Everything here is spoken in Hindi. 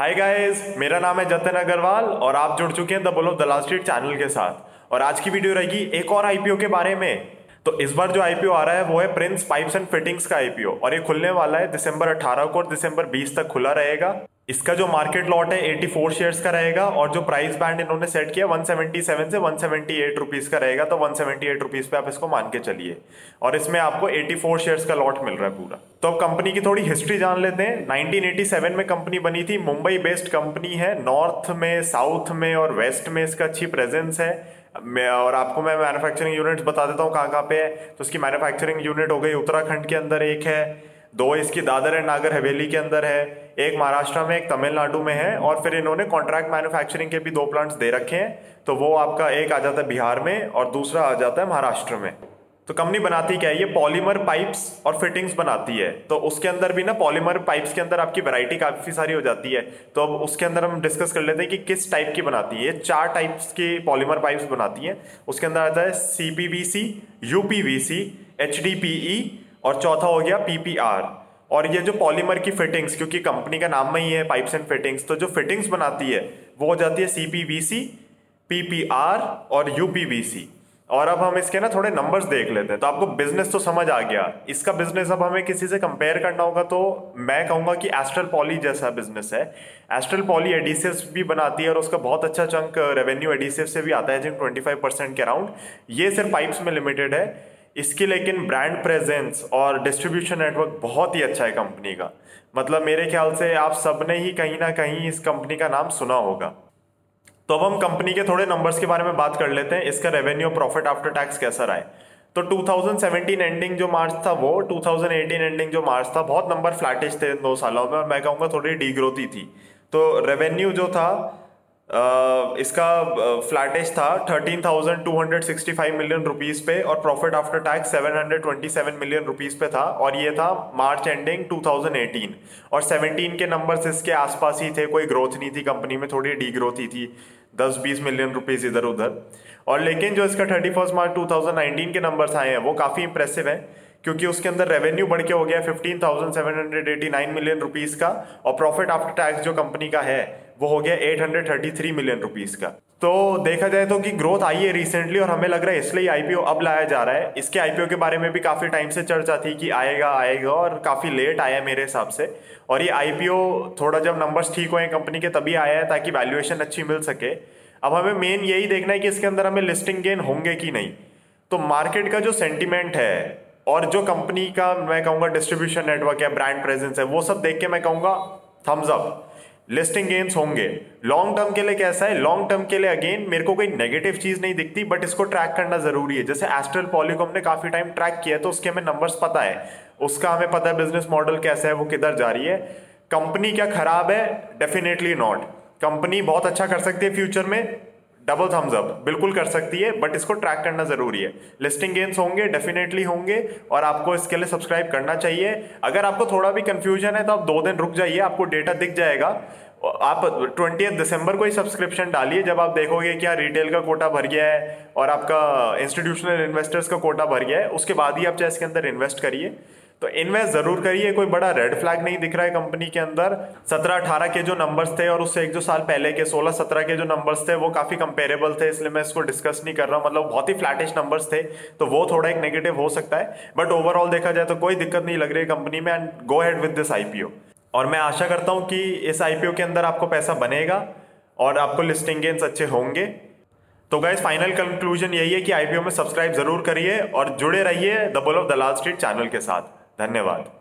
हाय गाइस मेरा नाम है जतन अग्रवाल और आप जुड़ चुके हैं the bull of last street channel के साथ। और आज की वीडियो रहेगी एक और आईपीओ के बारे में। तो इस बार जो आईपीओ आ रहा है वो है Prince Pipes and Fittings IPO IPO और ये खुलने वाला है दिसंबर 18 को और दिसंबर 20 तक खुला रहेगा। इसका जो मार्केट लॉट है 84 शेयर्स का रहेगा और जो प्राइस बैंड इन्होंने सेट किया 177 से 178 रुपीस का रहेगा। तो 178 रुपीस पे आप इसको मान के चलिए। और इसमें आपको 84 शेयर्स का लॉट मिल रहा है पूरा। तो अब कंपनी की थोड़ी हिस्ट्री जान लेते हैं। 1987 में कंपनी बनी थी। मुंबई बेस्ड कंपनी है। नॉर्थ में साउथ में और वेस्ट में इसका अच्छी प्रेजेंस है। मैं, और आपको मैं मैन्युफैक्चरिंग यूनिट्स बता देता हूँ कहाँ कहाँ पे है। तो इसकी मैन्युफैक्चरिंग यूनिट हो गई। उत्तराखंड के अंदर एक है। दो इसकी दादर एंड नागर हवेली के अंदर है, एक महाराष्ट्र में, एक तमिलनाडु में है, और फिर इन्होंने कॉन्ट्रैक्ट मैन्युफैक्चरिंग के भी दो प्लांट्स दे रखे हैं तो वो आपका एक आ जाता है बिहार में और दूसरा आ जाता है महाराष्ट्र में। तो कंपनी बनाती क्या है? ये पॉलीमर पाइप्स और फिटिंग्स बनाती है। तो उसके अंदर भी ना पॉलीमर पाइप्स के अंदर आपकी वैरायटी काफ़ी सारी हो जाती है। तो अब उसके अंदर हम डिस्कस कर लेते हैं कि किस टाइप की बनाती है। चार टाइप्स की पॉलीमर पाइप्स बनाती है। उसके अंदर आता है C P V C U P V C H D P HDPE और चौथा हो गया पीपीआर और ये जो पॉलीमर की फिटिंग्स क्योंकि कंपनी का नाम में ही है पाइप्स एंड फिटिंग्स तो जो फिटिंग्स बनाती है, वो हो जाती है सीपीवीसी पीपीआर और यूपीवीसी और अब हम इसके ना थोड़े नंबर्स देख लेते हैं। तो आपको बिज़नेस तो समझ आ गया। इसका बिज़नेस अब हमें किसी से कंपेयर करना होगा तो मैं कहूँगा कि एस्ट्रल पॉली जैसा बिज़नेस है। एस्ट्रल पॉली एडिसिव्स भी बनाती है और उसका बहुत अच्छा चंक रेवेन्यू एडिसिव से भी आता है, जिन 25 परसेंट के अराउंड ये सिर्फ़ पाइप्स में लिमिटेड है। इसकी लेकिन ब्रांड प्रेजेंस और डिस्ट्रीब्यूशन नेटवर्क बहुत ही अच्छा है कंपनी का। मतलब मेरे ख्याल से आप सबने ही कहीं ना कहीं इस कंपनी का नाम सुना होगा। तो अब हम कंपनी के थोड़े नंबर्स के बारे में बात कर लेते हैं। इसका रेवेन्यू प्रॉफिट आफ्टर टैक्स कैसा रहा है? तो 2017 एंडिंग जो मार्च था वो 2018 एंडिंग जो मार्च था, बहुत नंबर फ्लैटिश थे दो सालों में और मैं कहूँगा थोड़ी डीग्रोथ थी। तो रेवेन्यू जो था इसका फ्लैटेज था 13,265 मिलियन रुपीज़ पे और profit after tax 727 million rupees पे था और ये था मार्च एंडिंग 2018 और 17 के नंबर्स इसके आसपास ही थे कोई ग्रोथ नहीं थी कंपनी में थोड़ी डी ग्रोथ ही थी। 10-20 मिलियन रुपीज़ इधर उधर। और लेकिन जो इसका थर्टी फ़र्स्ट मार्च 2019 के नंबर्स आए हैं वो काफ़ी इंप्रेसिव है क्योंकि उसके अंदर रेवेन्यू बढ़ के हो गया 15,789 मिलियन रुपीज़ का और प्रॉफिट आफ्टर टैक्स जो कंपनी का है वो हो गया 833 मिलियन रुपीज़ का। तो देखा जाए तो कि ग्रोथ आई है रिसेंटली और हमें लग रहा है इसलिए आईपीओ अब लाया जा रहा है। इसके आईपीओ के बारे में भी काफ़ी टाइम से चर्चा थी कि आएगा आएगा और काफ़ी लेट आया मेरे हिसाब से। और ये आईपीओ थोड़ा जब नंबर्स ठीक हुए कंपनी के तभी आया है ताकि वैल्यूएशन अच्छी मिल सके। अब हमें मेन यही देखना है कि इसके अंदर हमें लिस्टिंग गेन होंगे कि नहीं। तो मार्केट का जो सेंटिमेंट है और जो कंपनी का मैं कहूँगा डिस्ट्रीब्यूशन नेटवर्क है ब्रांड प्रेजेंस है, वो सब देख के मैं कहूँगा थम्स अप लिस्टिंग गेन्स होंगे। लॉन्ग टर्म के लिए कैसा है? लॉन्ग टर्म के लिए अगेन मेरे को कोई नेगेटिव चीज़ नहीं दिखती बट इसको ट्रैक करना ज़रूरी है। जैसे एस्ट्रल पॉलीकॉम ने काफ़ी टाइम ट्रैक किया है तो उसके हमें नंबर्स पता है। उसका हमें पता है बिज़नेस मॉडल कैसा है, वो किधर जा रही है। कंपनी क्या खराब है? डेफिनेटली नॉट कंपनी बहुत अच्छा कर सकती है फ्यूचर में डबल थम्स अप बिल्कुल कर सकती है बट इसको ट्रैक करना ज़रूरी है। लिस्टिंग गेन्स होंगे डेफिनेटली होंगे, और आपको इसके लिए सब्सक्राइब करना चाहिए। अगर आपको थोड़ा भी कंफ्यूजन है तो आप दो दिन रुक जाइए, आपको डेटा दिख जाएगा। आप ट्वेंटी दिसंबर को ही सब्सक्रिप्शन डालिए, जब आप देखोगे क्या रिटेल का कोटा भर गया है और आपका इंस्टीट्यूशनल इन्वेस्टर्स का कोटा भर गया है, उसके बाद ही आप चाहे इसके अंदर इन्वेस्ट करिए। तो इन्वेस्ट ज़रूर करिए, कोई बड़ा रेड फ्लैग नहीं दिख रहा है कंपनी के अंदर। सत्रह अठारह के जो नंबर्स थे और उससे एक जो साल पहले के, सोलह सत्रह के जो नंबर्स थे, वो काफ़ी कंपेरेबल थे, इसलिए मैं इसको डिस्कस नहीं कर रहा हूँ। मतलब बहुत ही फ्लैटिश नंबर्स थे तो वो थोड़ा एक नेगेटिव हो सकता है। बट ओवरऑल देखा जाए तो कोई दिक्कत नहीं लग रही है कंपनी में and go ahead with this IPO और मैं आशा करता हूँ कि इस आईपीओ के अंदर आपको पैसा बनेगा और आपको लिस्टिंग गेंस अच्छे होंगे। तो गाइज़ फाइनल कंक्लूजन यही है कि आईपीओ में सब्सक्राइब ज़रूर करिए और जुड़े रहिए the bull of the last street channel के साथ। धन्यवाद।